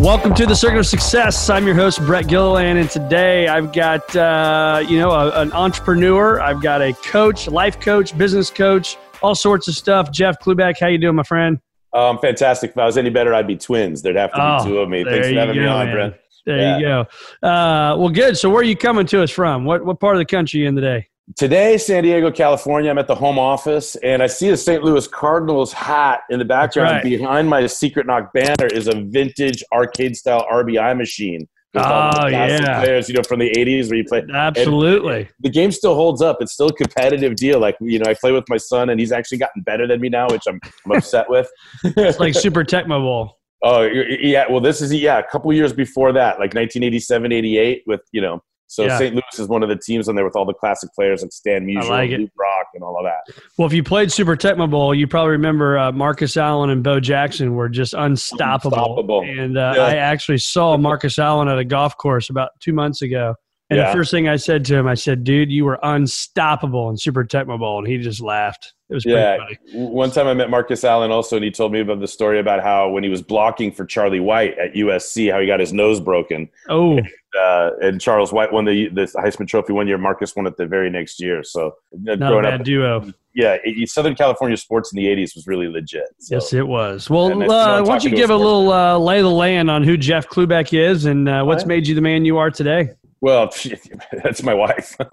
Welcome to the Circuit of Success. I'm your host, Brett Gilliland, and today I've got uh, you know a, an entrepreneur. I've got a coach, life coach, business coach, all sorts of stuff. Jeff Klubeck, how you doing, my friend? Um, fantastic. If I was any better, I'd be twins. There'd have to be two of me. Thanks for having me on, man. Brent. There Yeah. you go. Uh, well, good. So, where are you coming to us from? What what part of the country you in today? Today, San Diego, California. I'm at the home office, and I see a St. Louis Cardinals hat in the background. right. Behind my Secret Knock banner is a vintage arcade-style RBI machine. the Oh, yeah. players, you know, from the '80s where you play. Absolutely. The game still holds up. It's still a competitive deal. Like you know, I play with my son, and he's actually gotten better than me now, which I'm, I'm upset with. It's like Super Tecmo Bowl. Oh yeah, well this is yeah a couple years before that, like 1987, 88, with you know. So Yeah. St. Louis is one of the teams on there with all the classic players like Stan Musial, like. Lou Brock, and all of that. Well, if you played Super Tecmo Bowl, you probably remember uh, Marcus Allen and Bo Jackson were just unstoppable. Unstoppable. And uh, Yeah. I actually saw Marcus Allen at a golf course about two months ago. And Yeah. the first thing I said to him, I said, "Dude, you were unstoppable in Super Tecmo Bowl," and he just laughed. It was pretty Yeah. funny. One time I met Marcus Allen also, and he told me about the story about how when he was blocking for Charlie White at USC, how he got his nose broken. Oh, Uh, and Charles White won the the Heisman Trophy one year. Marcus won it the very next year. So not a growing bad up, duo. yeah, Southern California sports in the '80s was really legit. So. Yes, it was. Well, And uh, why don't you give a little uh, lay of the land on who Jeff Klubeck is and uh, what's Right. made you the man you are today? Well, that's my wife.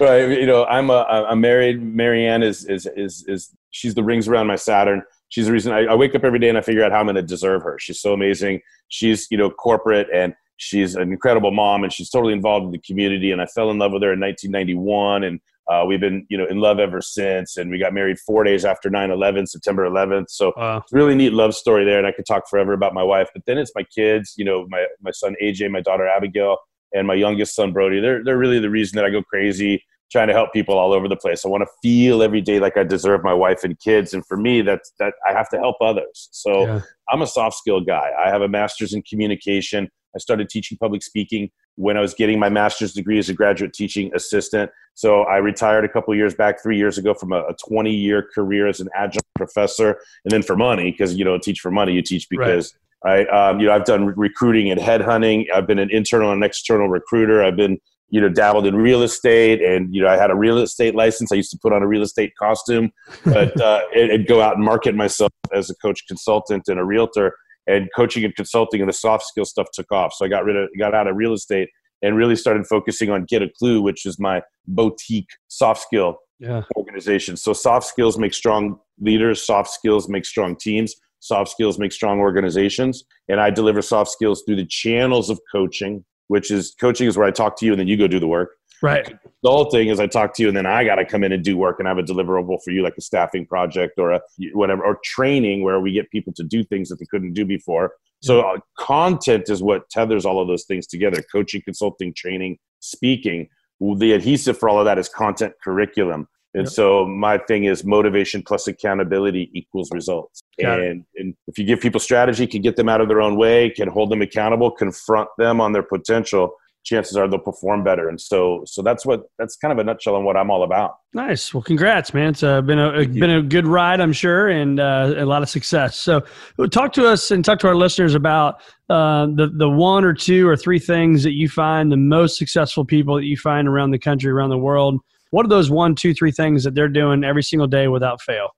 right, you know, I'm a, I'm married. Marianne is is is is she's the rings around my Saturn. She's the reason I, I wake up every day and I figure out how I'm going to deserve her. She's so amazing. She's you know corporate and she's an incredible mom and she's totally involved in the community. And I fell in love with her in 1991 and. Uh, we've been, you know, in love ever since, and we got married four days after 9/11, September 11th. So Wow. it's really neat love story there, and I could talk forever about my wife. But then it's my kids, you know, my my son AJ, my daughter Abigail, and my youngest son Brody. They're they're really the reason that I go crazy trying to help people all over the place. I want to feel every day like I deserve my wife and kids, and for me, that's that I have to help others. So Yeah. I'm a soft skill guy. I have a master's in communication. I started teaching public speaking when I was getting my master's degree as a graduate teaching assistant. So I retired a couple years back, three years ago, from a, a 20 year career as an adjunct professor, and then for money because you don't teach for money, you teach because. Right. Um, you know, I've done recruiting and headhunting. I've been an internal and external recruiter. I've been, you know, dabbled in real estate, and you know, I had a real estate license. I used to put on a real estate costume, but uh, and, and go out and market myself as a coach, consultant, and a realtor. And coaching and consulting and the soft skill stuff took off. So I got rid of, got out of real estate, and really started focusing on Get A Klu, which is my boutique soft skill Yeah. organization. So soft skills make strong leaders, soft skills make strong teams, soft skills make strong organizations. And I deliver soft skills through the channels of coaching, which is coaching is where I talk to you and then you go do the work. Right. Consulting is I talk to you and then I got to come in and do work and have a deliverable for you, like a staffing project or a whatever, or training where we get people to do things that they couldn't do before. So uh, content is what tethers all of those things together: coaching, consulting, training, speaking. The adhesive for all of that is content curriculum. And Yep. so my thing is motivation plus accountability equals results. And, and if you give people strategy, can get them out of their own way, can hold them accountable, confront them on their potential, chances are they'll perform better. And so, so that's what that's kind of a nutshell on what I'm all about. Nice. Well, congrats, man. It's uh, been a been a good ride, I'm sure, and uh, a lot of success. So, talk to us and talk to our listeners about uh, the the one or two or three things that you find the most successful people that you find around the country, around the world. What are those one, two, three things that they're doing every single day without fail?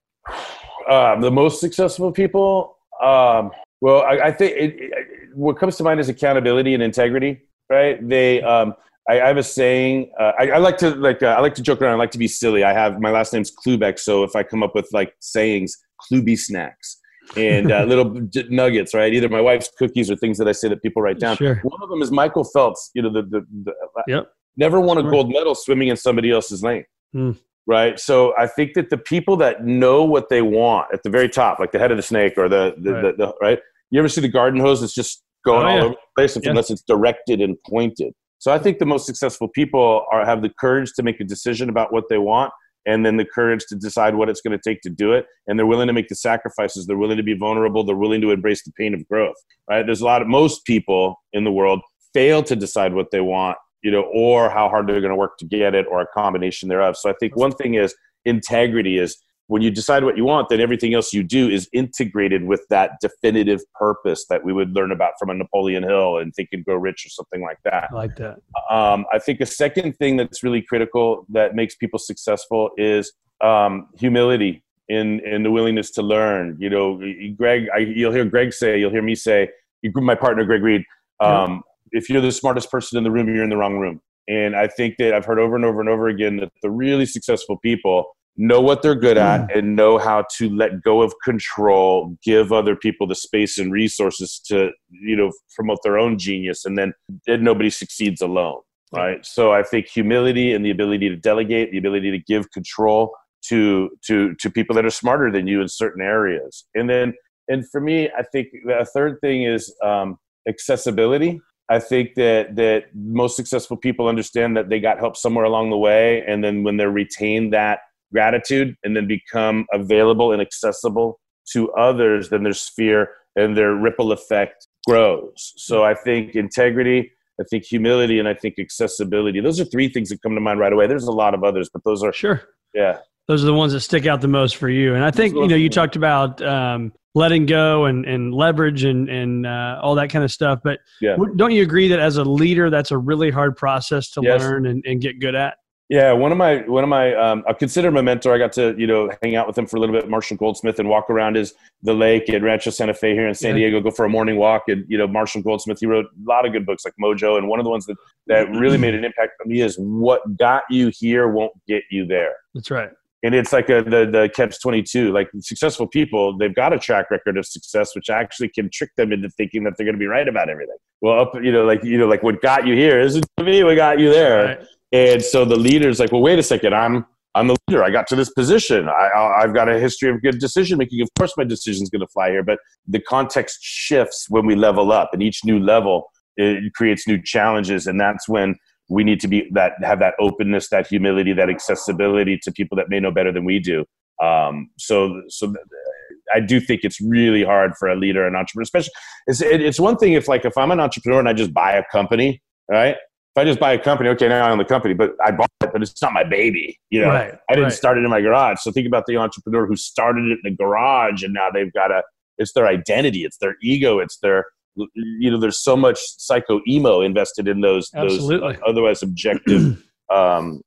Um, the most successful people, um, well, I, I think it, it, what comes to mind is accountability and integrity. Right? They um, I, I have a saying. Uh, I, I, like to like uh, I like to joke around. I like to be silly. I have my last name's Klubeck, so if I come up with like sayings, Kluby snacks and uh, little nuggets, right? Either my wife's cookies or things that I say that people write down. Sure. One of them is Michael Phelps. You know, the the, the uh, yep. never won a gold medal swimming in somebody else's lane. Mm. Right. So I think that the people that know what they want at the very top, like the head of the snake or the the, right. the, the right. You ever see the garden hose that's just going oh, all yeah. over the place Yeah. unless it's directed and pointed. So I think the most successful people are have the courage to make a decision about what they want and then the courage to decide what it's going to take to do it and they're willing to make the sacrifices they're willing to be vulnerable they're willing to embrace the pain of growth right there's a lot of most people in the world fail to decide what they want you know or how hard they're going to work to get it or a combination thereof so i think one thing is integrity is when you decide what you want then everything else you do is integrated with that definitive purpose that we would learn about from a napoleon hill and think and grow rich or something like that I like that. um, I think a second thing that's really critical that makes people successful is um, humility in in the willingness to learn. You know, Greg, I, you'll hear Greg say, you'll hear me say, my partner Greg Reed. Um, If you're the smartest person in the room, you're in the wrong room. And I think that I've heard over and over and over again that the really successful people know what they're good at and know how to let go of control, give other people the space and resources to, you know, promote their own genius. And then and nobody succeeds alone, right? So I think humility and the ability to delegate, the ability to give control to to to people that are smarter than you in certain areas. And then and for me, I think a third thing is um, accessibility. I think that that most successful people understand that they got help somewhere along the way, and then when they retain that gratitude and then become available and accessible to others, then their sphere and their ripple effect grows. So I think integrity, I think humility, and I think accessibility. Those are three things that come to mind right away. There's a lot of others, but those are Sure. yeah. Those are the ones that stick out the most for you. And I think, you know, you talked about um, letting go and, and leverage and, and uh, all that kind of stuff. But Yeah. don't you agree that as a leader, that's a really hard process to Yes. learn and, and get good at? Yeah, one of my one of my um, I consider him a mentor. I got to you know hang out with him for a little bit, Marshall Goldsmith, and walk around his the lake at Rancho Santa Fe here in San Yeah. Diego. Go for a morning walk, and you know Marshall Goldsmith. He wrote a lot of good books like Mojo, and one of the ones that that really made an impact on me is "What got you here won't get you there." That's right. and it's like a, the the catch twenty two. Like successful people, they've got a track record of success, which actually can trick them into thinking that they're going to be right about everything. Well, up you know, like you know, like what got you here isn't to me. What got you there? And so the leader's like, well, wait a second, I'm I'm the leader. I got to this position. I, I've got a history of good decision making. Of course, my decision's going to fly here. But the context shifts when we level up, and each new level it creates new challenges, and that's when we need to be that have that openness, that humility, that accessibility to people that may know better than we do. Um, so, so I do think it's really hard for a leader, an entrepreneur, especially. It's, it, it's one thing if like if I'm an entrepreneur and I just buy a company, right? If I just buy a company, okay, now I own the company, but I bought it, but it's not my baby. You know, Right, I didn't right. start it in my garage. So think about the entrepreneur who started it in the garage, and now they've got a. It's their identity. It's their ego. It's their. You know, there's so much psycho emo invested in those Absolutely. those otherwise objective um,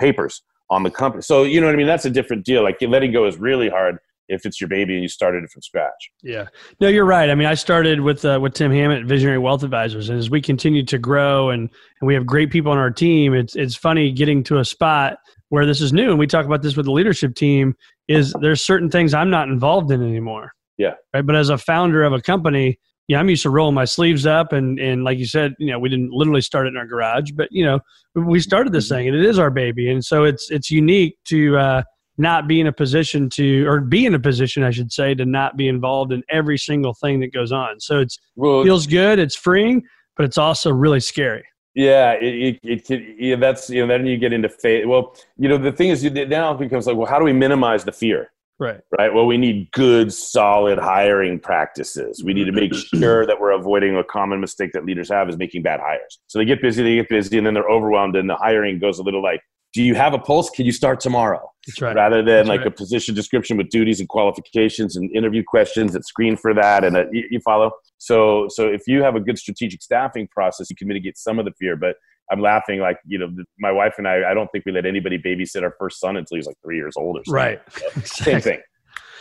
papers on the company. So you know what I mean. That's a different deal. Like letting go is really hard if it's your baby and you started it from scratch. Yeah. No, you're right. I mean, I started with uh, with Tim Hammett, Visionary Wealth Advisors, and as we continue to grow and and we have great people on our team, it's it's funny getting to a spot where this is new, and we talk about this with the leadership team. Is there's certain things I'm not involved in anymore. Yeah. Right. But as a founder of a company, yeah, I'm used to rolling my sleeves up, and and like you said, you know, we didn't literally start it in our garage, but you know, we started this thing, and it is our baby, and so it's it's unique to. Uh, not be in a position to, or be in a position, I should say, to not be involved in every single thing that goes on. So it's Well, feels good, it's freeing, but it's also really scary. Yeah, it, it, it could, yeah, that's, you know, then you get into faith. Well, you know, the thing is, now it becomes like, well, how do we minimize the fear? Right. Right. Well, we need good, solid hiring practices. We need to make sure that we're avoiding a common mistake that leaders have is making bad hires. So they get busy, they get busy, and then they're overwhelmed, and the hiring goes a little like, do you have a pulse? Can you start tomorrow? That's right. Rather than That's like right. a position description with duties and qualifications and interview questions that screen for that, and a, you, you follow. So, so if you have a good strategic staffing process, you can mitigate some of the fear. But I'm laughing like you know, my wife and I. I don't think we let anybody babysit our first son until he was like three years old or something. Right. Same thing.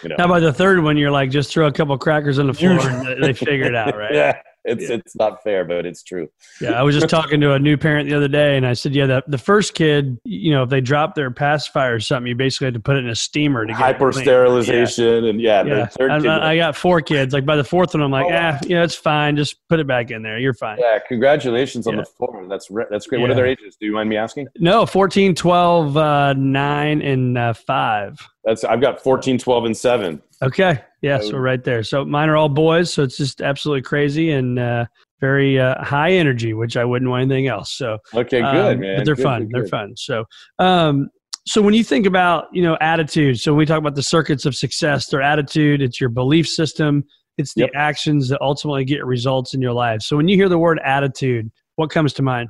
You know. How about the third one? You're like, just throw a couple crackers on the floor and they figure it out, right? Yeah. It's Yeah. it's not fair, but it's true. Yeah, I was just talking to a new parent the other day, and I said, "Yeah, the, the first kid, you know, if they drop their pacifier or something, you basically had to put it in a steamer to get Hyper clean." sterilization and yeah, Yeah, the third I, kid. I- got four kids. Like by the fourth one, I'm like, Oh, ah, yeah, it's fine. Just put it back in there. You're fine. yeah, congratulations on Yeah. the four. That's re- that's great. What are their ages? Do you mind me asking? No, 14, 12, uh, 9, and uh, 5. That's I've got 14, 12, and seven. Okay. Yeah, so Oh. right there. So mine are all boys, so it's just absolutely crazy and uh, very uh, high energy, which I wouldn't want anything else. So Okay, good Um, man. But they're Good, fun. good, They're fun. So, um, so when you think about you know attitude, so when we talk about the circuits of success, their attitude, it's your belief system, it's the Yep. actions that ultimately get results in your life. So when you hear the word attitude, what comes to mind?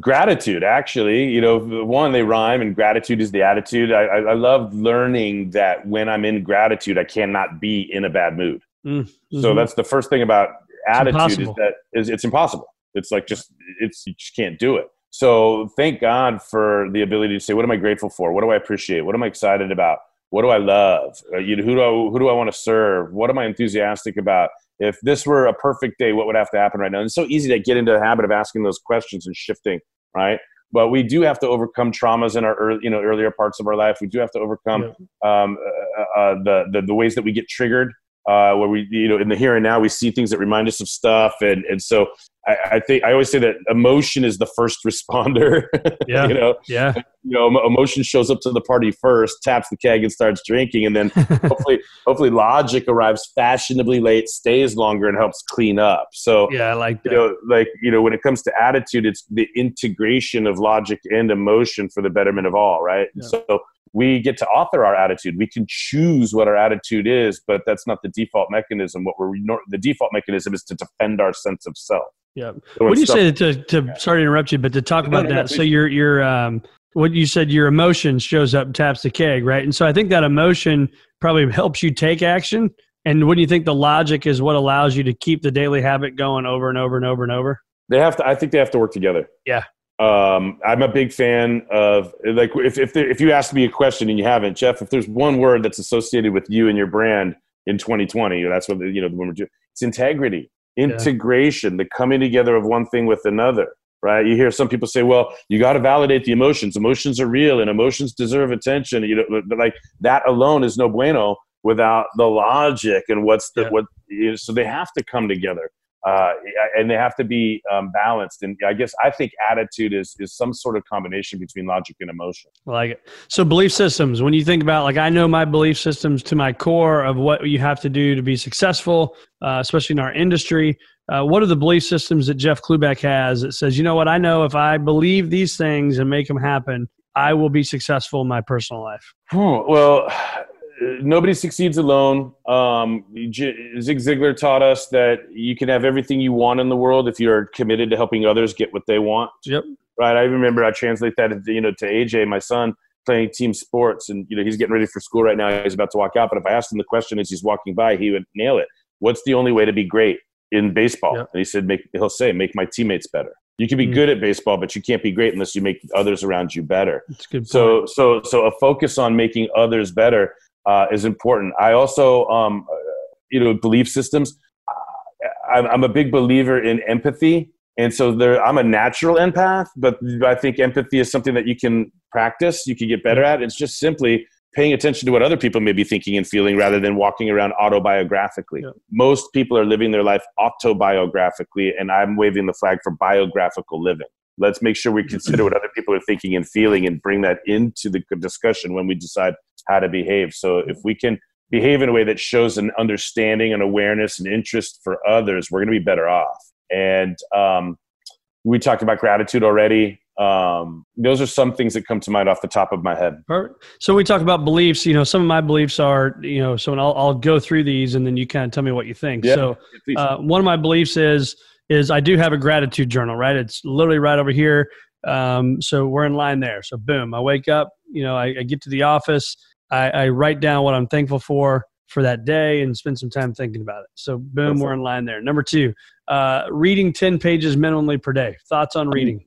Gratitude actually. You know one they rhyme and gratitude is the attitude. I, I, I love learning that when i'm in gratitude i cannot be in a bad mood. So Mhm. that's the first thing about attitude is that is it's impossible. It's like just it's you just can't do it. So thank god for the ability to say what am i grateful for? What do i appreciate? What am i excited about? What do i love? Uh, you know, who do i who do i want to serve? What am i enthusiastic about if this were a perfect day what would have to happen right now? And it's so easy to get into the habit of asking those questions and shifting right? But we do have to overcome traumas in our early, you know earlier parts of our life. We do have to overcome um, uh, uh, the, the the ways that we get triggered uh, where we you know in the here and now we see things that remind us of stuff. And and so I, I think I always say that emotion is the first responder. Yeah. you know, yeah, you know, emotion shows up to the party first, taps the keg, and starts drinking, and then hopefully, hopefully, logic arrives fashionably late, stays longer, and helps clean up. So yeah, I like you that. know, like you know, when it comes to attitude, it's the integration of logic and emotion for the betterment of all, right? Yeah. So we get to author our attitude. We can choose what our attitude is, but that's not the default mechanism. What we're the default mechanism is to defend our sense of self. Yeah. So What do you stuff- say to, to sorry to interrupt you, but to talk No, about no, no, that? so your your um what you said your emotion shows up taps the keg, right? And so I think that emotion probably helps you take action. And do you think the logic is what allows you to keep the daily habit going over and over and over and over? They have to. I think they have to work together. Yeah. Um, I'm a big fan of like if if there, if you asked me a question and you haven't, Jeff, if there's one word that's associated with you and your brand in 2020, that's what you know when we're doing. It's integrity, integration, the coming together of one thing with another. Right? You hear some people say, "Well, you got to validate the emotions. Emotions are real, and emotions deserve attention." You know, but- but like that alone is no bueno without the logic and what's the Yeah. what. You know, so they have to come together uh, and they have to be um, balanced. And I guess I think attitude is is some sort of combination between logic and emotion. I like it. So belief systems, when you think about like I know my belief systems to my core of what you have to do to be successful, uh, especially in our industry. Uh, what are the belief systems that Jeff Klubeck has that says, you know what, I know if I believe these things and make them happen, I will be successful in my personal life. Hmm, well, nobody succeeds alone. Um, J- Zig Ziglar taught us that you can have everything you want in the world if you're committed to helping others get what they want. Yep. Right. I remember I translate that you know to AJ, my son, playing team sports, and you know he's getting ready for school right now. He's about to walk out, but if I asked him the question as he's walking by, he would nail it. What's the only way to be great in baseball? Yep. And he said, "Make." He'll say, "Make my teammates better." You can be Mm. good at baseball, but you can't be great unless you make others around you better. That's a good. So, so, so a focus on making others better uh, is important. I also, um, uh, you know, belief systems. I'm, I'm a big believer in empathy, and so there, I'm a natural empath, but I think empathy is something that you can practice. You can get better at. It's just simply paying attention to what other people may be thinking and feeling rather than walking around autobiographically. Yeah. Most people are living their life autobiographically, and I'm waving the flag for biographical living let's make sure we consider what other people are thinking and feeling and bring that into the discussion when we decide how to behave so if we can behave in a way that shows an understanding and awareness and interest for others we're going to be better off and um, we talked about gratitude already um, those are some things that come to mind off the top of my head Perfect. So we talk about beliefs. You know, some of my beliefs are, you know, so I'll, I'll go through these and then you kind of tell me what you think. Yeah, So uh, one of my beliefs is is I do have a gratitude journal. Right, it's literally right over here. Um, so we're in line there. So boom, I wake up. You know, I, I get to the office. I, I write down what I'm thankful for for that day and spend some time thinking about it. So boom, we're in line there. Number two, uh, reading ten pages minimally per day. Thoughts on reading?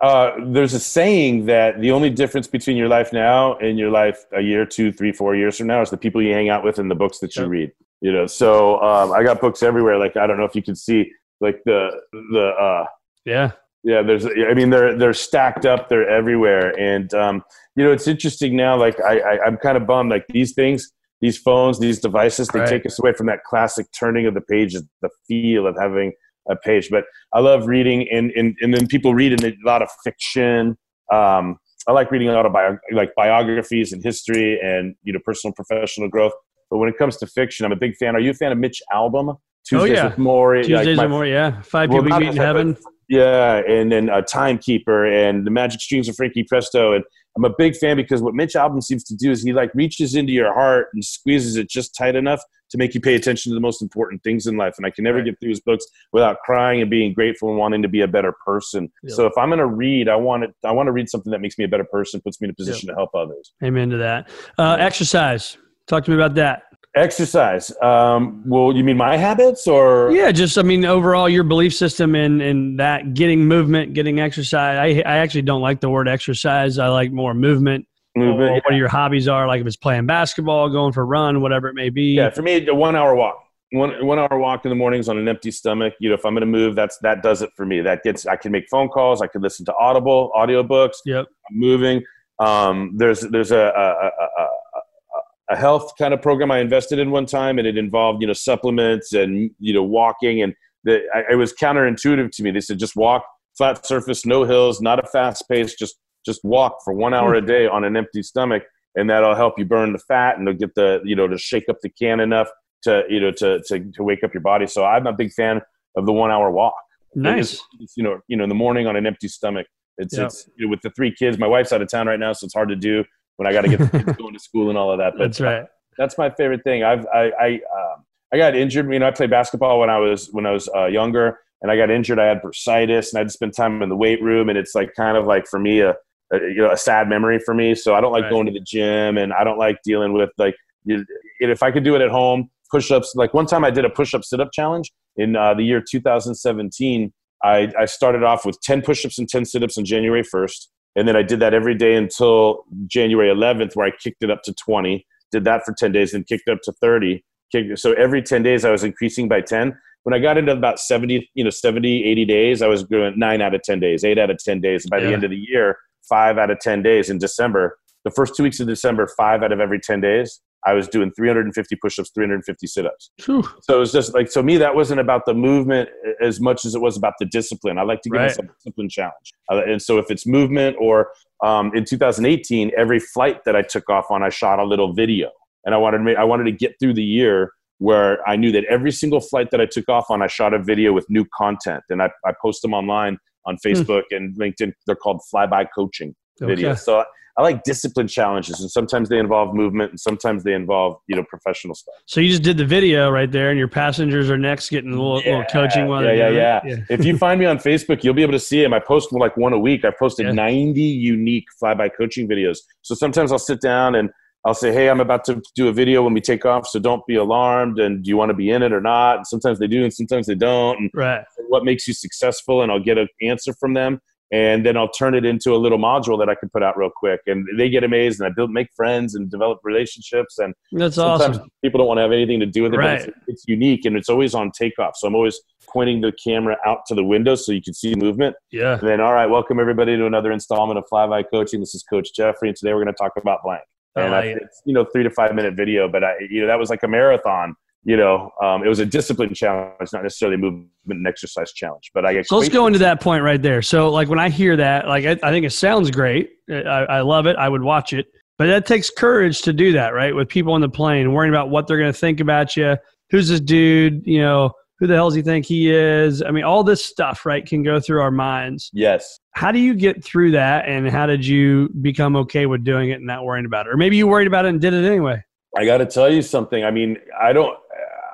uh, there's a saying that the only difference between your life now and your life a year, two, three, four years from now is the people you hang out with and the books that you Yep. read. You know, so um, I got books everywhere. Like I don't know if you can see like the the uh, yeah yeah. There's I mean they're they're stacked up. They're everywhere, and um, you know it's interesting now. Like I, I I'm kind of bummed. Like these things, these phones, these devices, they Right. take us away from that classic turning of the pages, the feel of having a page. But I love reading, and and, and then people read in a lot of fiction. Um, I like reading a lot of bio, like biographies and history, and you know personal professional growth. But when it comes to fiction, I'm a big fan. Are you a fan of Mitch Albom? Tuesdays Oh, yeah. with Morrie. like Tuesdays my- and more. Yeah, five people meet in that, but- heaven. Yeah, and then a Timekeeper and the Magic Strings of Frankie Presto. And I'm a big fan because what Mitch Albom seems to do is he like reaches into your heart and squeezes it just tight enough to make you pay attention to the most important things in life. And I can never Right. get through his books without crying and being grateful and wanting to be a better person. Yep. So if I'm going to read, I want it. I want to read something that makes me a better person, puts me in a position to help others. Amen to that. Uh, exercise. Talk to me about that. Exercise. Um, well, you mean my habits or? Yeah, just I mean overall your belief system and and that getting movement, getting exercise. I I actually don't like the word exercise. I like more movement. Movement, Or what your hobbies are, like if it's playing basketball, going for a run, whatever it may be. Yeah, for me, a one hour walk. One one hour walk in the mornings on an empty stomach. You know, if I'm going to move, that's that does it for me. That gets. I can make phone calls. I can listen to Audible audiobooks. Yep. I'm moving. Um, there's there's a, a, a, a, health kind of program I invested in one time, and it involved you know supplements and you know walking, and the, I, it was counterintuitive to me. They said just walk flat surface, no hills, not a fast pace, just just walk for one hour a hmm. day on an empty stomach, and that'll help you burn the fat and it'll get the you know to shake up the can enough to you know to to, to wake up your body. So I'm a big fan of the one hour walk. Nice. It's, it's, you know, you know, in the morning on an empty stomach. It's Yeah. it's you know, with the three kids. My wife's out of town right now, so it's hard to do when I got to get the kids going to school and all of that. But That's right. that's my favorite thing. I've I I um, I got injured. You know, I played basketball when I was when I was uh, younger, and I got injured. I had bursitis, and I had to spend time in the weight room, and it's like kind of like for me a, a you know a sad memory for me. So I don't like Right. going to the gym, and I don't like dealing with like you, if I could do it at home, push-ups. Like one time I did a push-up sit-up challenge in uh, the year 2017. I, I started off with 10 push-ups and 10 sit-ups on January 1st. And then I did that every day until January 11th, where I kicked it up to 20. Did that for 10 days, then kicked it up to 30. So every 10 days, I was increasing by 10. When I got into about 70, you know, 70, 80 days, I was doing nine out of 10 days, eight out of 10 days. And by the Yeah. end of the year, five out of 10 days in December. The first two weeks of December, five out of every 10 days, I was doing 350 push-ups, 350 sit-ups. Whew. So it was just like, so me, that wasn't about the movement as much as it was about the discipline. I like to give Right. myself a discipline challenge. Uh, and so if it's movement or um, in 2018, every flight that I took off on, I shot a little video. And I wanted to make, I wanted to get through the year where I knew that every single flight that I took off on, I shot a video with new content. And I, I post them online on Facebook and LinkedIn. They're called flyby coaching Okay. So I like discipline challenges, and sometimes they involve movement, and sometimes they involve you know professional stuff. So you just did the video right there, and your passengers are next getting a little, little coaching while yeah, they're yeah, yeah, if you find me on Facebook, you'll be able to see them. I post like one a week. I posted Yeah. 90 unique flyby coaching videos. So sometimes I'll sit down and I'll say, "Hey, I'm about to do a video when we take off, so don't be alarmed. And do you want to be in it or not?" And sometimes they do, and sometimes they don't. And Right. what makes you successful? And I'll get an answer from them, and then I'll turn it into a little module that I can put out real quick. And they get amazed, and I build, make friends, and develop relationships. And That's sometimes awesome. people don't want to have anything to do with it. Right. But it's, it's unique, and it's always on takeoff. So I'm always pointing the camera out to the window so you can see movement. Yeah. And then, all right, welcome everybody to another installment of Flyby Coaching. This is Coach Jeffrey, and today we're going to talk about blank. And I, it's you know three to five minute video, but I you know that was like a marathon. You know, um, it was a discipline challenge, not necessarily a movement and exercise challenge. But I So let's go into that point right there. So, like when I hear that, like I, I think it sounds great. I, I love it. I would watch it, but that takes courage to do that, right? With people on the plane, worrying about what they're going to think about you. Who's this dude? You know, who the hell does he think he is? I mean, all this stuff, right, can go through our minds. Yes. How do you get through that, and how did you become okay with doing it and not worrying about it, or maybe you worried about it and did it anyway? I got to tell you something. I mean, I don't.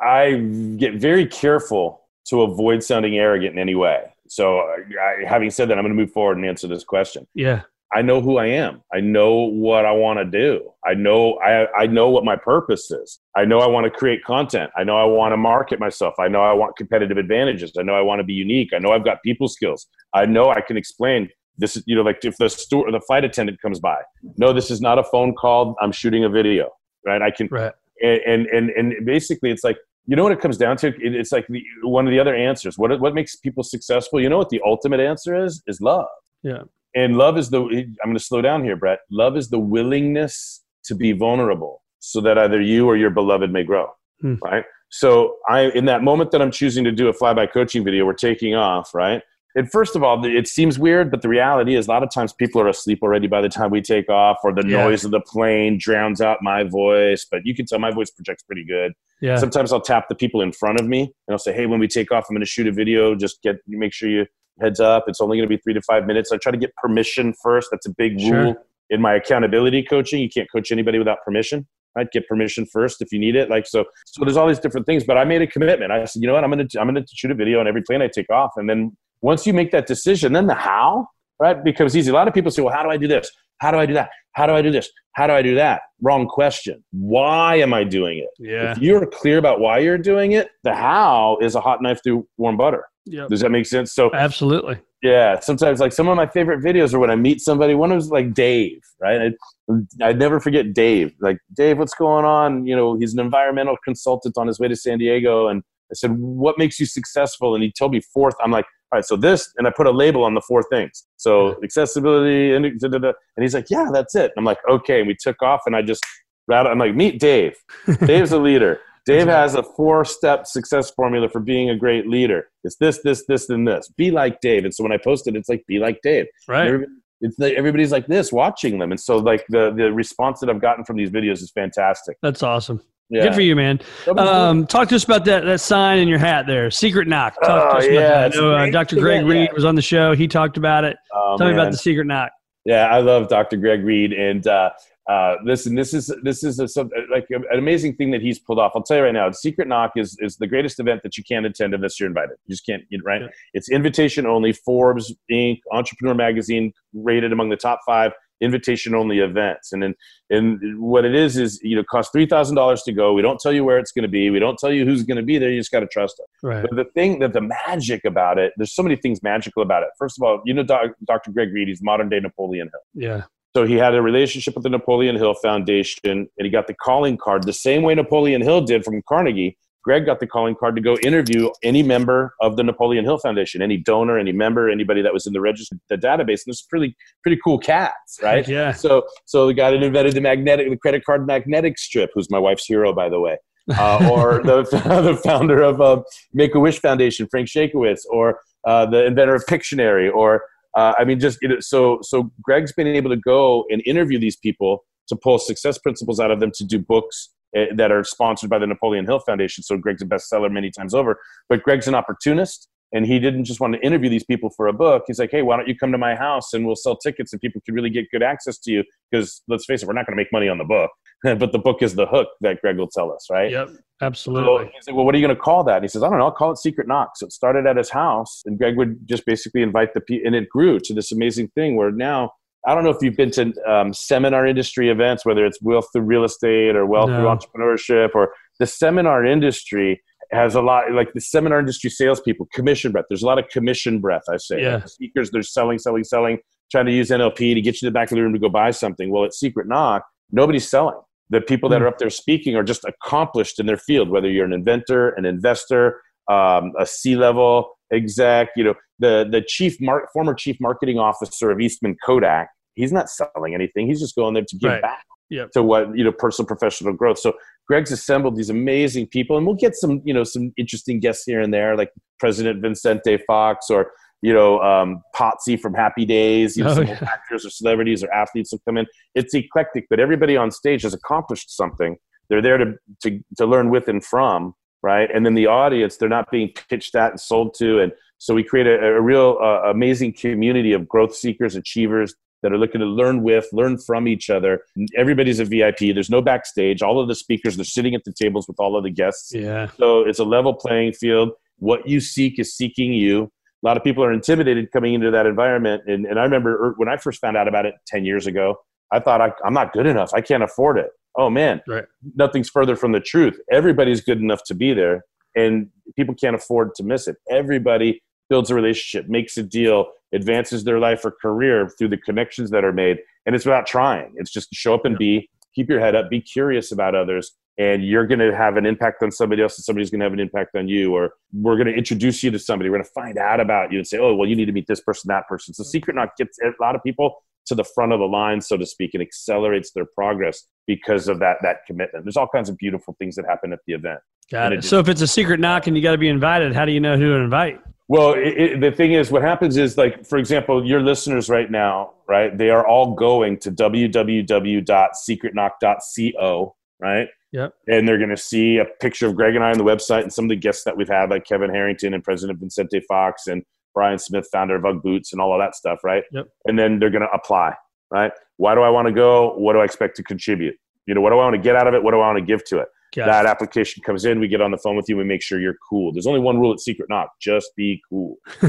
I get very careful to avoid sounding arrogant in any way. So, I, having said that, I'm going to move forward and answer this question. Yeah, I know who I am. I know what I want to do. I know I, I know what my purpose is. I know I want to create content. I know I want to market myself. I know I want competitive advantages. I know I want to be unique. I know I've got people skills. I know I can explain this is you know like if the store the flight attendant comes by. No, this is not a phone call. I'm shooting a video. Right? I can right. and and and, and basically it's like you know what it comes down to? It, it's like the, one of the other answers. What what makes people successful? You know what the ultimate answer is? Is love. Yeah. and love is the i'm going to slow down here brett. Love is the willingness to be vulnerable so that either you or your beloved may grow Hmm. right? So i in that moment that i'm choosing to do a flyby coaching video we're taking off right? And first of all it seems weird but the reality is a lot of times people are asleep already by the time we take off or the Yeah. noise of the plane drowns out my voice but you can tell my voice projects pretty good Yeah. sometimes i'll tap the people in front of me and i'll say hey when we take off i'm going to shoot a video. Just get make sure you heads up. It's only going to be three to five minutes. I try to get permission first. That's a big Sure. rule in my accountability coaching. You can't coach anybody without permission. Right get permission first if you need it like so so there's all these different things but i made a commitment. I said you know what? I'm going to i'm going to shoot a video on every plane i take off. And then once you make that decision then the how right? Becomes easy. A lot of people say well how do i do this? How do i do that how do i do this how do i do that wrong question why am i doing it yeah. if you're clear about why you're doing it, the how is a hot knife through warm butter. Yep. Does that make sense? So Absolutely. yeah, sometimes like some of my favorite videos are when I meet somebody. One was like Dave, right? I, I'd never forget Dave. Like Dave, what's going on? You know, he's an environmental consultant on his way to San Diego, and I said, "What makes you successful?" And he told me fourth. I'm like, "All right, so this," and I put a label on the four things. So accessibility, and da, da, da. and he's like, "Yeah, that's it." And I'm like, "Okay." And we took off, and I just rattled. I'm like, "Meet Dave. Dave's a leader." Dave has a four-step success formula for being a great leader. It's this, this, this, and this. Be like Dave. And so when I posted, it it's like, be like Dave. Right. Everybody, it's like everybody's like this watching them, and so like the the response that I've gotten from these videos is fantastic. That's awesome. Yeah. Good for you, man. Um, talk to us about that that sign in your hat there, secret knock. Talk Oh, to us yeah, about that. I know uh, Dr. Greg Reed yeah. was on the show. He talked about it. Oh, Tell me about the secret knock. Yeah, I love Dr. Greg Reed, and uh, uh, listen, this is this is a, like an amazing thing that he's pulled off. I'll tell you right now, Secret Knock is is the greatest event that you can't attend unless you're invited. You just can't, right? Yeah. It's invitation only. Forbes Inc. Entrepreneur Magazine rated among the top five invitation only events. And then and what it is is you know costs three thousand dollars to go. We don't tell you where it's going to be. We don't tell you who's going to be there. You just got to trust us. Right. But the thing that the magic about it, there's so many things magical about it. First of all, you know Doc, Dr. Greg Reed, he's modern day Napoleon Hill. Yeah. So he had a relationship with the Napoleon Hill Foundation, and he got the calling card the same way Napoleon Hill did from Carnegie. Greg got the calling card to go interview any member of the Napoleon Hill Foundation, any donor, any member, anybody that was in the register, the database. And there's pretty, pretty cool cats, right? Yeah. So, so the guy that invented the magnetic, the credit card magnetic strip, who's my wife's hero, by the way, uh, or the, the founder of uh, Make a Wish Foundation, Frank Shankwitz, or uh, the inventor of Pictionary, or uh, I mean, just you know, so so Greg's been able to go and interview these people to pull success principles out of them to do books Eh, that are sponsored by the Napoleon Hill Foundation. So Greg's a bestseller many times over. But Greg's an opportunist, and he didn't just want to interview these people for a book. He's like, hey, why don't you come to my house and we'll sell tickets and people can really get good access to you? Because let's face it, we're not going to make money on the book, but the book is the hook that Greg will tell us, right? Yep. So Absolutely. he's like, well, what are you going to call that? And he says, I don't know. I'll call it Secret Knock. So it started at his house, and Greg would just basically invite the people, and it grew to this amazing thing where now, I don't know if you've been to um, seminar industry events, whether it's wealth through real estate or wealth No. through entrepreneurship, or the seminar industry has a lot, like the seminar industry salespeople, commission breath. There's a lot of commission breath, I say. Yeah. Like the speakers, they're selling, selling, selling, trying to use NLP to get you to the back of the room to go buy something. Well, at Secret Knock, nobody's selling the people that Hmm. are up there speaking are just accomplished in their field whether you're an inventor an investor um, a c-level exec you know the the chief mar- former chief marketing officer of eastman kodak he's not selling anything he's just going there to give Right. back Yep. to what you know personal professional growth so greg's assembled these amazing people and we'll get some you know some interesting guests here and there like president vincente fox or you know um, potsy from happy days you know Oh, some yeah. actors or celebrities or athletes will come in it's eclectic but everybody on stage has accomplished something they're there to, to, to learn with and from right and then the audience they're not being pitched at and sold to and so we create a, a real uh, amazing community of growth seekers achievers that are looking to learn with learn from each other everybody's a vip there's no backstage all of the speakers they're sitting at the tables with all of the guests Yeah. so it's a level playing field. What you seek is seeking you. A lot of people are intimidated coming into that environment. And, and I remember er- when I first found out about it 10 years ago, I thought I, I'm not good enough. I can't afford it. Oh man, Right. nothing's further from the truth. Everybody's good enough to be there, and people can't afford to miss it. Everybody builds a relationship, makes a deal, advances their life or career through the connections that are made. And it's about trying. It's just show up and be, keep your head up, be curious about others, and you're going to have an impact on somebody else and somebody's going to have an impact on you or we're going to introduce you to somebody we're going to find out about you and say oh well you need to meet this person that person so secret knock gets a lot of people to the front of the line so to speak and accelerates their progress because of that that commitment there's all kinds of beautiful things that happen at the event got it so if it's a secret knock and you got to be invited how do you know who to invite well, it, it, the thing is, what happens is, like, for example, your listeners right now, right? They are all going to www.secretknock.co, right? Yep. And they're going to see a picture of Greg and I on the website and some of the guests that we've had, like Kevin Harrington and President Vincente Fox and Brian Smith, founder of UGG Boots and all of that stuff, right? Yep. And then they're going to apply, right? Why do I want to go? What do I expect to contribute? You know, what do I want to get out of it? What do I want to give to it? Gotcha. That application comes in, we get on the phone with you, we make sure you're cool. There's only one rule at Secret Knock: just be cool,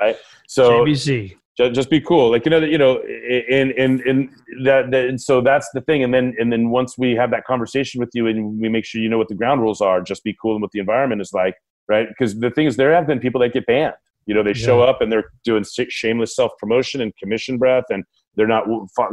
right? So JBC just, just be cool like you know you know and and and that, that and so that's the thing and then and then once we have that conversation with you and we make sure you know what the ground rules are just be cool and what the environment is like right because the thing is there have been people that get banned you know they show up and they're doing shameless self promotion and commission breath and they're not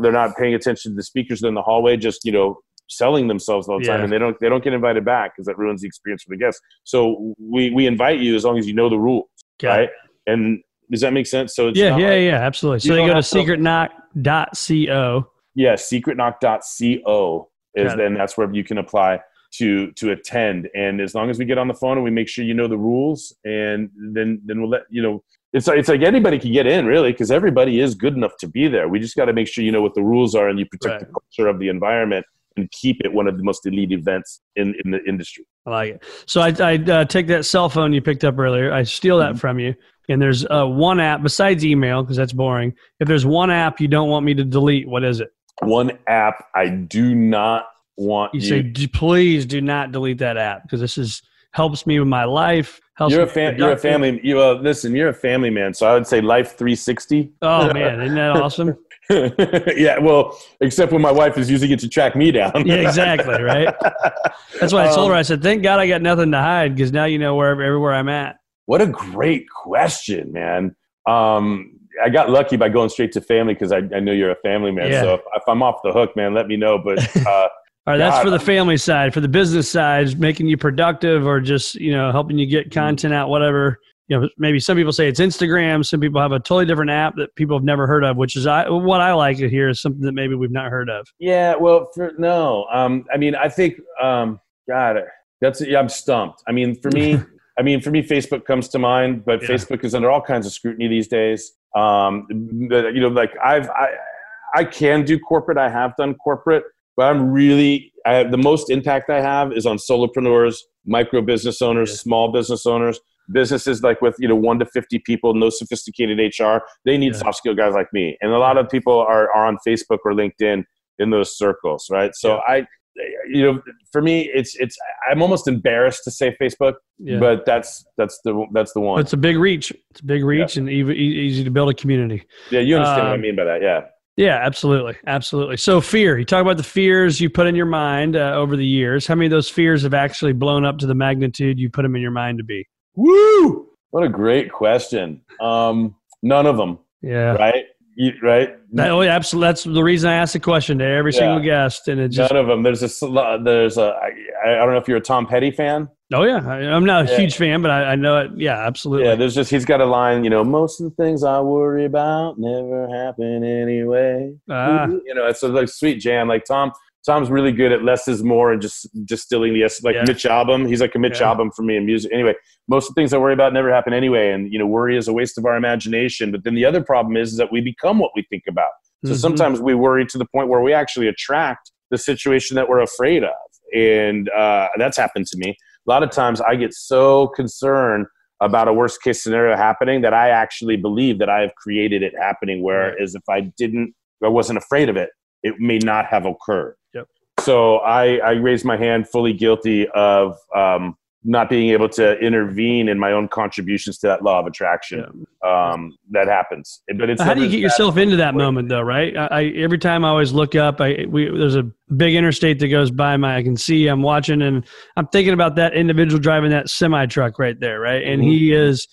they're not paying attention to the speakers in the hallway just you know selling themselves all the time yeah. and they don't they don't get invited back because that ruins the experience for the guests so we we invite you as long as you know the rules right and does that make sense? So yeah, yeah, like, yeah, absolutely. So you go to secretknock.co. Yeah, secretknock.co is then that's where you can apply to to attend. And as long as we get on the phone and we make sure you know the rules, and then then we'll let you know. It's it's like anybody can get in really because everybody is good enough to be there. We just got to make sure you know what the rules are and you protect right. the culture of the environment and keep it one of the most elite events in, in the industry. I like it. So I, I uh, take that cell phone you picked up earlier. I steal that mm-hmm. from you, and there's uh, one app besides email because that's boring. If there's one app you don't want me to delete, what is it? One app I do not want you, you say please do not delete that app because this is helps me with my life. Helps you're a fam- you're a family. You uh, listen. You're a family man, so I would say Life 360. Oh man, isn't that awesome? yeah, well, except when my wife is using it to track me down. yeah, exactly. Right. That's why I told her. I um, said, "Thank God I got nothing to hide because now you know where everywhere I'm at." What a great question, man. Um, I got lucky by going straight to family because I, I know you're a family man. Yeah. So if, if, I'm off the hook, man, let me know. But uh, all right, that's God, for the family side. For the business side, making you productive or just you know helping you get content out, whatever. You know, maybe some people say it's Instagram. Some people have a totally different app that people have never heard of, which is I, what I like to hear is something that maybe we've not heard of. Yeah, well, for, no, um, I mean, I think, um, God, that's yeah, I'm stumped. I mean, for me, I mean, for me, Facebook comes to mind, but yeah. Facebook is under all kinds of scrutiny these days. Um, you know, like I've, I, I can do corporate. I have done corporate, but I'm really, I have, the most impact I have is on solopreneurs, micro business owners, yeah. small business owners, businesses like with, you know, one to 50 people, no sophisticated HR. They need yeah. soft skill guys like me. And a lot of people are, are on Facebook or LinkedIn in those circles, right? So I, you know, for me, it's it's. I'm almost embarrassed to say Facebook, yeah. but that's that's the that's the one. It's a big reach. It's a big reach yeah. and easy, easy to build a community. Yeah, you understand um, what I um, mean by that. Yeah. Yeah, absolutely, absolutely. So fear. You talk about the fears you put in your mind uh, over the years. How many of those fears have actually blown up to the magnitude you put them in your mind to be? Woo! What a great question. Um, none of them. Yeah. Right right? That, oh, yeah, absolutely. That's the reason I asked the question to every yeah. single guest, and it just none of them. There's a there's a I, I don't know if you're a Tom Petty fan. Oh yeah, I, am not a yeah. huge fan, but I, I, know it. Yeah, absolutely. Yeah, there's just he's got a line. You know, most of the things I worry about never happen anyway. Ah. You know, it's a like sweet jam. Like Tom, Tom's really good at less is more and just distilling the like yeah. Mitch Albom. He's like a Mitch yeah. Albom for me in music. Anyway, most of the things I worry about never happen anyway, and you know, worry is a waste of our imagination. But then the other problem is, is that we become what we think about. So mm-hmm. sometimes we worry to the point where we actually attract the situation that we're afraid of, and uh, that's happened to me. A lot of times, I get so concerned about a worst case scenario happening that I actually believe that I have created it happening. Whereas if I didn't, I wasn't afraid of it, it may not have occurred. Yep. So I, I raised my hand, fully guilty of um, not being able to intervene in my own contributions to that law of attraction. Yeah. Um, that happens. But it's how do you get yourself into that moment, though? Right? I, I, every time I always look up, I we, there's a big interstate that goes by my. I can see. I'm watching, and I'm thinking about that individual driving that semi truck right there, right? And mm-hmm. he is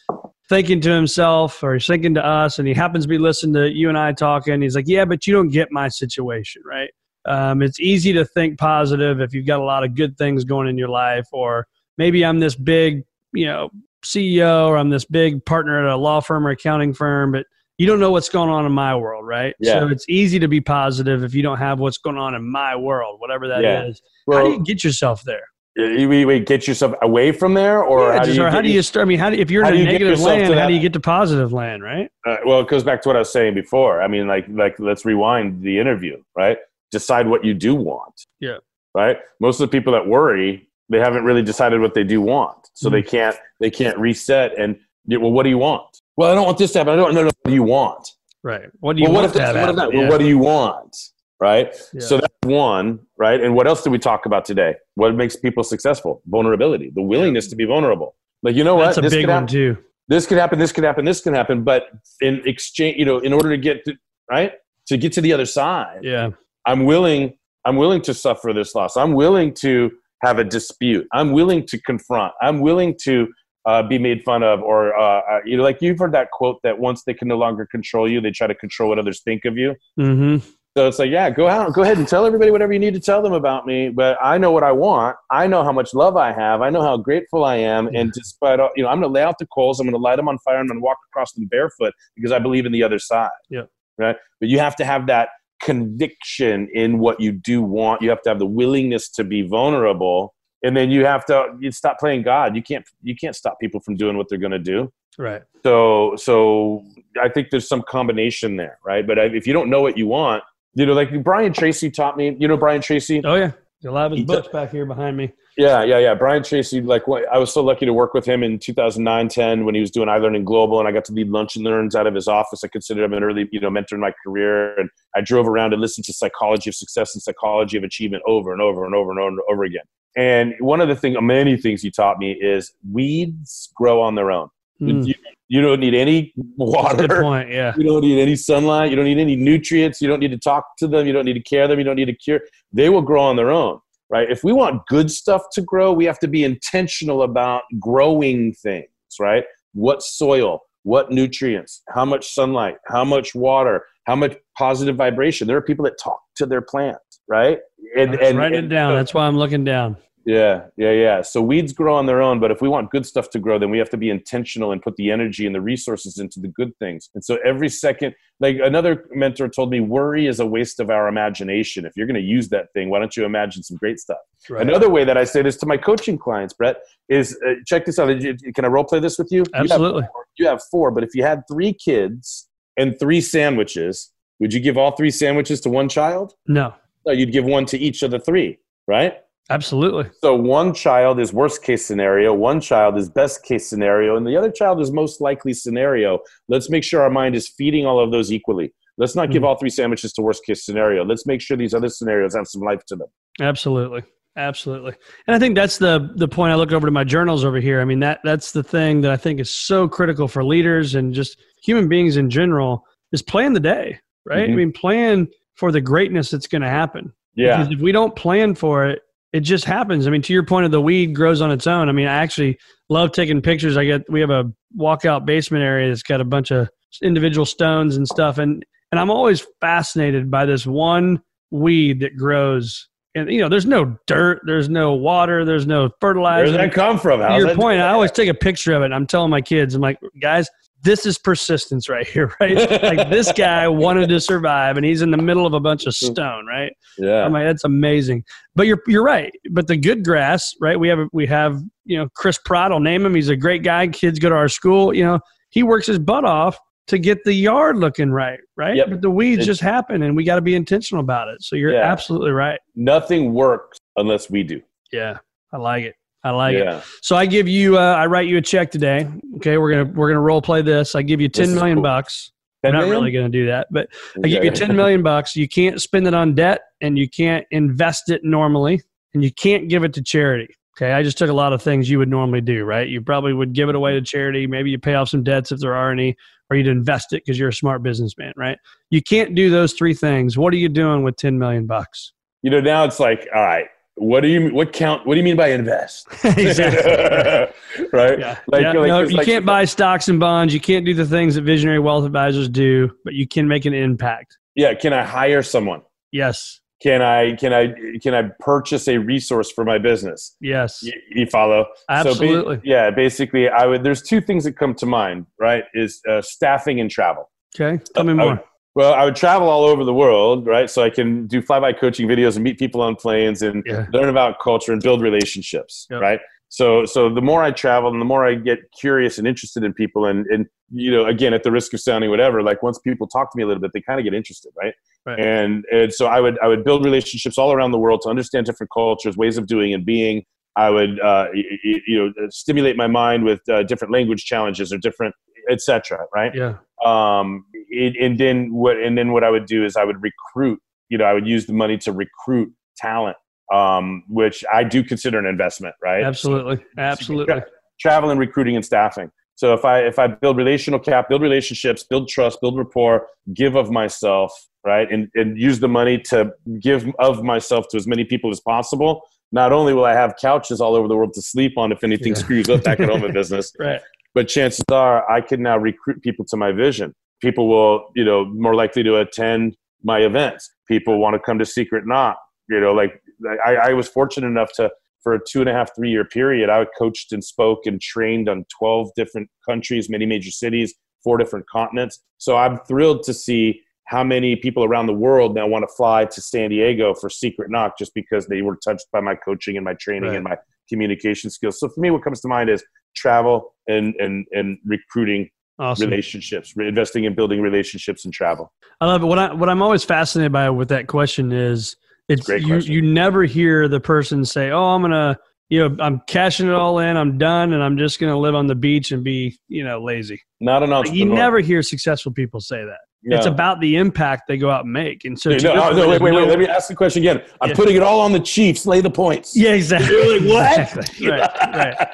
thinking to himself or he's thinking to us and he happens to be listening to you and I talking. He's like, yeah, but you don't get my situation, right? Um, it's easy to think positive if you've got a lot of good things going in your life, or maybe I'm this big, you know, CEO or I'm this big partner at a law firm or accounting firm, but you don't know what's going on in my world, right? Yeah. So it's easy to be positive if you don't have what's going on in my world, whatever that is. Yeah. how do you get yourself there? You get yourself away from there, or Yeah, how, do you how do you start? I mean, how do, if you're in a negative land, how do you get to positive land, right? Uh, well, it goes back to what I was saying before. I mean, like, like let's rewind the interview, right? Decide what you do want. Yeah. Right. Most of the people that worry, they haven't really decided what they do want, so Mm. they can't they can't reset and yeah, well, what do you want? Well, I don't want this to happen. I don't know. No, what do you want? Right. What do you well, what want if to have what if that? happen? Well, what do you want? Right. Yeah. So that's one. Right. And what else do we talk about today? What makes people successful? Vulnerability, the willingness to be vulnerable. Like you know what? That's a This big could one happen too. this could happen, this could happen, this can happen. But in exchange, you know, in order to get to, right to get to the other side, Yeah. I'm willing. I'm willing to suffer this loss. I'm willing to have a dispute. I'm willing to confront. I'm willing to uh, be made fun of, or uh, uh, you know, like you've heard that quote that once they can no longer control you, they try to control what others think of you. Mm-hmm. So it's like, yeah, go out, go ahead and tell everybody whatever you need to tell them about me. But I know what I want. I know how much love I have. I know how grateful I am. And mm-hmm. despite all, you know, I'm going to lay out the coals. I'm going to light them on fire. I'm going to walk across them barefoot because I believe in the other side. Yeah. Right. But you have to have that conviction in what you do want. You have to have the willingness to be vulnerable. And then you have to you stop playing God. You can't you can't stop people from doing what they're going to do. Right. So, so I think there's some combination there, right? But if you don't know what you want, you know, like Brian Tracy taught me. You know, Brian Tracy. Oh yeah. A lot of his books back here behind me. Yeah, yeah, yeah. Brian Tracy. Like, I was so lucky to work with him in 2009, 10 when he was doing iLearning Global, and I got to lead lunch and learns out of his office. I considered him an early, you know, mentor in my career, and I drove around and listened to psychology of success and psychology of achievement over and over and over and over and over again. And one of the things, many things he taught me is weeds grow on their own. Mm, You, you don't need any water. Good point. Yeah. You don't need any sunlight. You don't need any nutrients. You don't need to talk to them. You don't need to care them. You don't need to cure. They will grow on their own, right? If we want good stuff to grow, we have to be intentional about growing things, right? What soil, what nutrients, how much sunlight, how much water, how much positive vibration. There are people that talk to their plants, right? And, Let's write it down. so- That's why I'm looking down. Yeah, yeah, yeah. So weeds grow on their own, but if we want good stuff to grow, then we have to be intentional and put the energy and the resources into the good things. And so every second, like another mentor told me, worry is a waste of our imagination. If you're going to use that thing, why don't you imagine some great stuff? Right. Another way that I say this to my coaching clients, Brett, is uh, check this out. Can I role play this with you? You have Absolutely. four- You have four, but if you had three kids and three sandwiches, would you give all three sandwiches to one child? No. No, you'd give one to each of the three, right? Absolutely. So one child is worst case scenario, one child is best case scenario, and the other child is most likely scenario. Let's make sure our mind is feeding all of those equally. Let's not give Mhm. all three sandwiches to worst case scenario. Let's make sure these other scenarios have some life to them. Absolutely. Absolutely. And I think that's the the point I look over to my journals over here. I mean that that's the thing that I think is so critical for leaders and just human beings in general is plan the day, right? I Mhm. mean plan for the greatness that's going to happen. Yeah. Because if we don't plan for it, it just happens. I mean, to your point of the weed grows on its own. I mean, I actually love taking pictures. I get we have a walkout basement area that's got a bunch of individual stones and stuff, and and I'm always fascinated by this one weed that grows. And you know, there's no dirt, there's no water, there's no fertilizer. Where did that come from? to How's your point, I always take a picture of it. I'm telling my kids, I'm like, guys, this is persistence right here, right? like this guy wanted to survive, and he's in the middle of a bunch of mm-hmm. stone, right? Yeah. I'm like, that's amazing. But you're you're right. But the good grass, right? We have we have you know Chris Pratt. I'll name him. He's a great guy. Kids go to our school. You know, he works his butt off to get the yard looking right, right? Yep. But the weeds just happen, and we got to be intentional about it. So you're Yeah. absolutely right. Nothing works unless we do. Yeah, I like it. I like it. So I give you, uh, I write you a check today. Okay, we're gonna we're gonna role play this. I give you ten million cool. bucks. 10 I'm not million? really gonna do that, but I give you 10 million bucks. You can't spend it on debt and you can't invest it normally and you can't give it to charity. Okay. I just took a lot of things you would normally do, right? You probably would give it away to charity. Maybe you pay off some debts if there are any, or you'd invest it because you're a smart businessman, right? You can't do those three things. What are you doing with 10 million bucks? You know, now it's like, all right, what do you what count? What do you mean by invest? exactly. right? Yeah. Like, Yeah, like, no, you like- can't buy stocks and bonds. You can't do the things that visionary wealth advisors do, but you can make an impact. Yeah, can I hire someone? Yes. can I can I can I purchase a resource for my business? Yes. You, you follow? Absolutely. So yeah, basically, I would. There's two things that come to mind. Right, is uh, staffing and travel. Okay, tell me more. Well, I would travel all over the world, right? So I can do flyby coaching videos and meet people on planes and Yeah. learn about culture and build relationships, Yep. right? So, so the more I travel and the more I get curious and interested in people, and and you know, again, at the risk of sounding whatever, like once people talk to me a little bit, they kind of get interested, right? Right. And and so I would I would build relationships all around the world to understand different cultures, ways of doing and being. I would uh, y- y- you know stimulate my mind with uh, different language challenges or different etc. Right? Yeah. um it, and then what and then what i would do is i would recruit you know i would use the money to recruit talent um which i do consider an investment right Absolutely. Absolutely. Tra- travel and recruiting and staffing so if i if i build relational cap build relationships build trust build rapport give of myself right and and use the money to give of myself to as many people as possible not only will i have couches all over the world to sleep on if anything Yeah. screws up back at home in business Right. But chances are I can now recruit people to my vision. People will, you know, more likely to attend my events. People want to come to Secret Knock. You know, like I, I was fortunate enough to, for a two and a half, three year period, I coached and spoke and trained on 12 different countries, many major cities, four different continents. So I'm thrilled to see how many people around the world now want to fly to San Diego for Secret Knock just because they were touched by my coaching and my training Right. and my communication skills. So for me, what comes to mind is travel and and and recruiting Awesome. relationships, re- investing in building relationships and travel. I love it. What I what I'm always fascinated by with that question is it's Great you question. you never hear the person say, "Oh, I'm gonna." You know, I'm cashing it all in. I'm done, and I'm just going to live on the beach and be, you know, lazy. Not an entrepreneur. you never hear successful people say that. No. It's about the impact they go out and make. And so, No, no, oh, no, point, wait, wait, wait. Let me ask the question again. I'm Yeah. putting it all on the Chiefs. Lay the points. Yeah, exactly. You're like, what? Exactly. Right,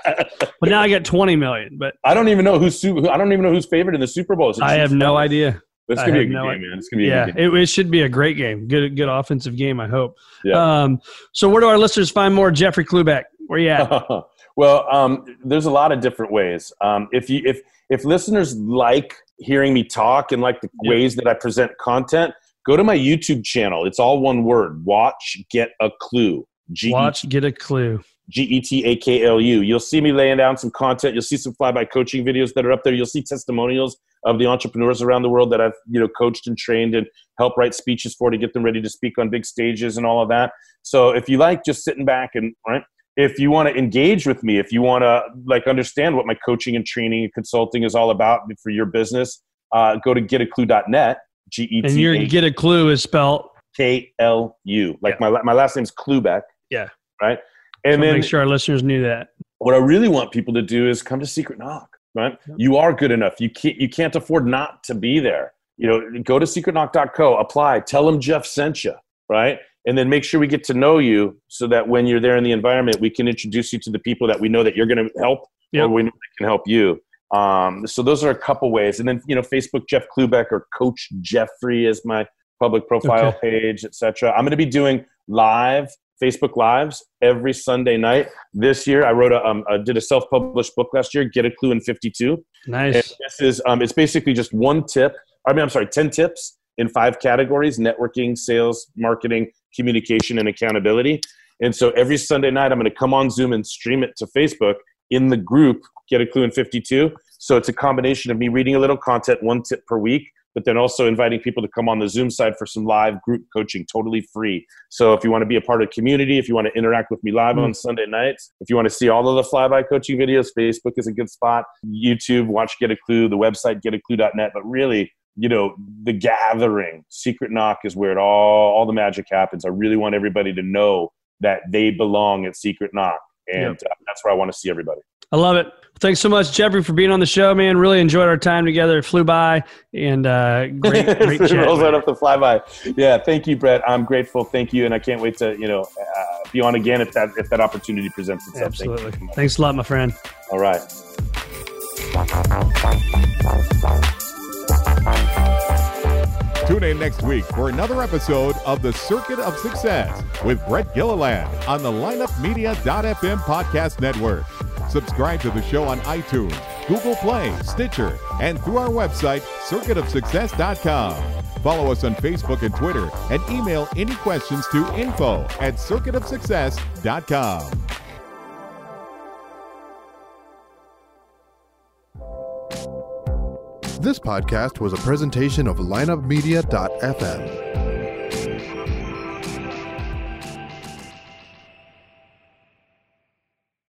right. But now I got 20 million. But I don't even know who's I don't even know who's favored in the Super Bowl. I have no idea. It's gonna be a good no game, man. It's gonna be a Yeah, good game. it, it should be a great game. Good, good offensive game. I hope. Yeah. Um, so, where do our listeners find more Jeffrey Klubeck? Where you at? well, um, there's a lot of different ways. Um, if you if if listeners like hearing me talk and like the Yeah. ways that I present content, go to my YouTube channel. It's all one word. Watch, Get A Klu. G Watch, Get A Klu. G E T A K L U. You'll see me laying down some content. You'll see some flyby coaching videos that are up there. You'll see testimonials of the entrepreneurs around the world that I've you know coached and trained and helped write speeches for to get them ready to speak on big stages and all of that. So if you like just sitting back and right, if you want to engage with me, if you want to like understand what my coaching and training and consulting is all about for your business, uh, go to getaklu.net. G E And your T Get A Klu is spelled. K L U. Like my my last name's Klubeck. Yeah. Right. And And then make sure our listeners knew that. what I really want people to do is come to Secret Knock, right? You are good enough. You can't you can't afford not to be there. You know, go to secretknock.co, apply, tell them Jeff sent you, right? And then make sure we get to know you so that when you're there in the environment, we can introduce you to the people that we know that you're going to help Yep. or we know that can help you. Um, so those are a couple ways. And then, you know, Facebook Jeff Klubeck or Coach Jeffrey is my public profile Okay. page, etc. I'm going to be doing live Facebook lives every Sunday night. This year, I wrote a, um, I did a self-published book last year, Get A Klu in 52. And Nice. this is, um, it's basically just one tip. I mean, I'm sorry, 10 tips in five categories: networking, sales, marketing, communication, and accountability. And so every Sunday night, I'm going to come on Zoom and stream it to Facebook in the group, Get A Klu in 52. So it's a combination of me reading a little content, one tip per week, but then also inviting people to come on the Zoom side for some live group coaching, totally free. So if you want to be a part of the community, if you want to interact with me live Mm. on Sunday nights, if you want to see all of the flyby coaching videos, Facebook is a good spot. YouTube, watch Get A Klu, the website getaklu.net. But really, you know, the gathering, Secret Knock is where it all all the magic happens. I really want everybody to know that they belong at Secret Knock, and uh, that's where I want to see everybody. I love it. Thanks so much, Jeffrey, for being on the show, man. Really enjoyed our time together. It flew by, and uh, great, great It chat. rolls right man. off the flyby. Yeah, thank you, Brett. I'm grateful. Thank you, and I can't wait to you know uh, be on again if that if that opportunity presents itself. Absolutely. so much. Thanks a lot, my friend. All right. Tune in next week for another episode of The Circuit of Success with Brett Gilliland on the lineupmedia.fm podcast network. Subscribe to the show on iTunes, Google Play, Stitcher, and through our website, circuitofsuccess.com. Follow us on Facebook and Twitter and email any questions to info at circuitofsuccess.com. This podcast was a presentation of lineupmedia.fm.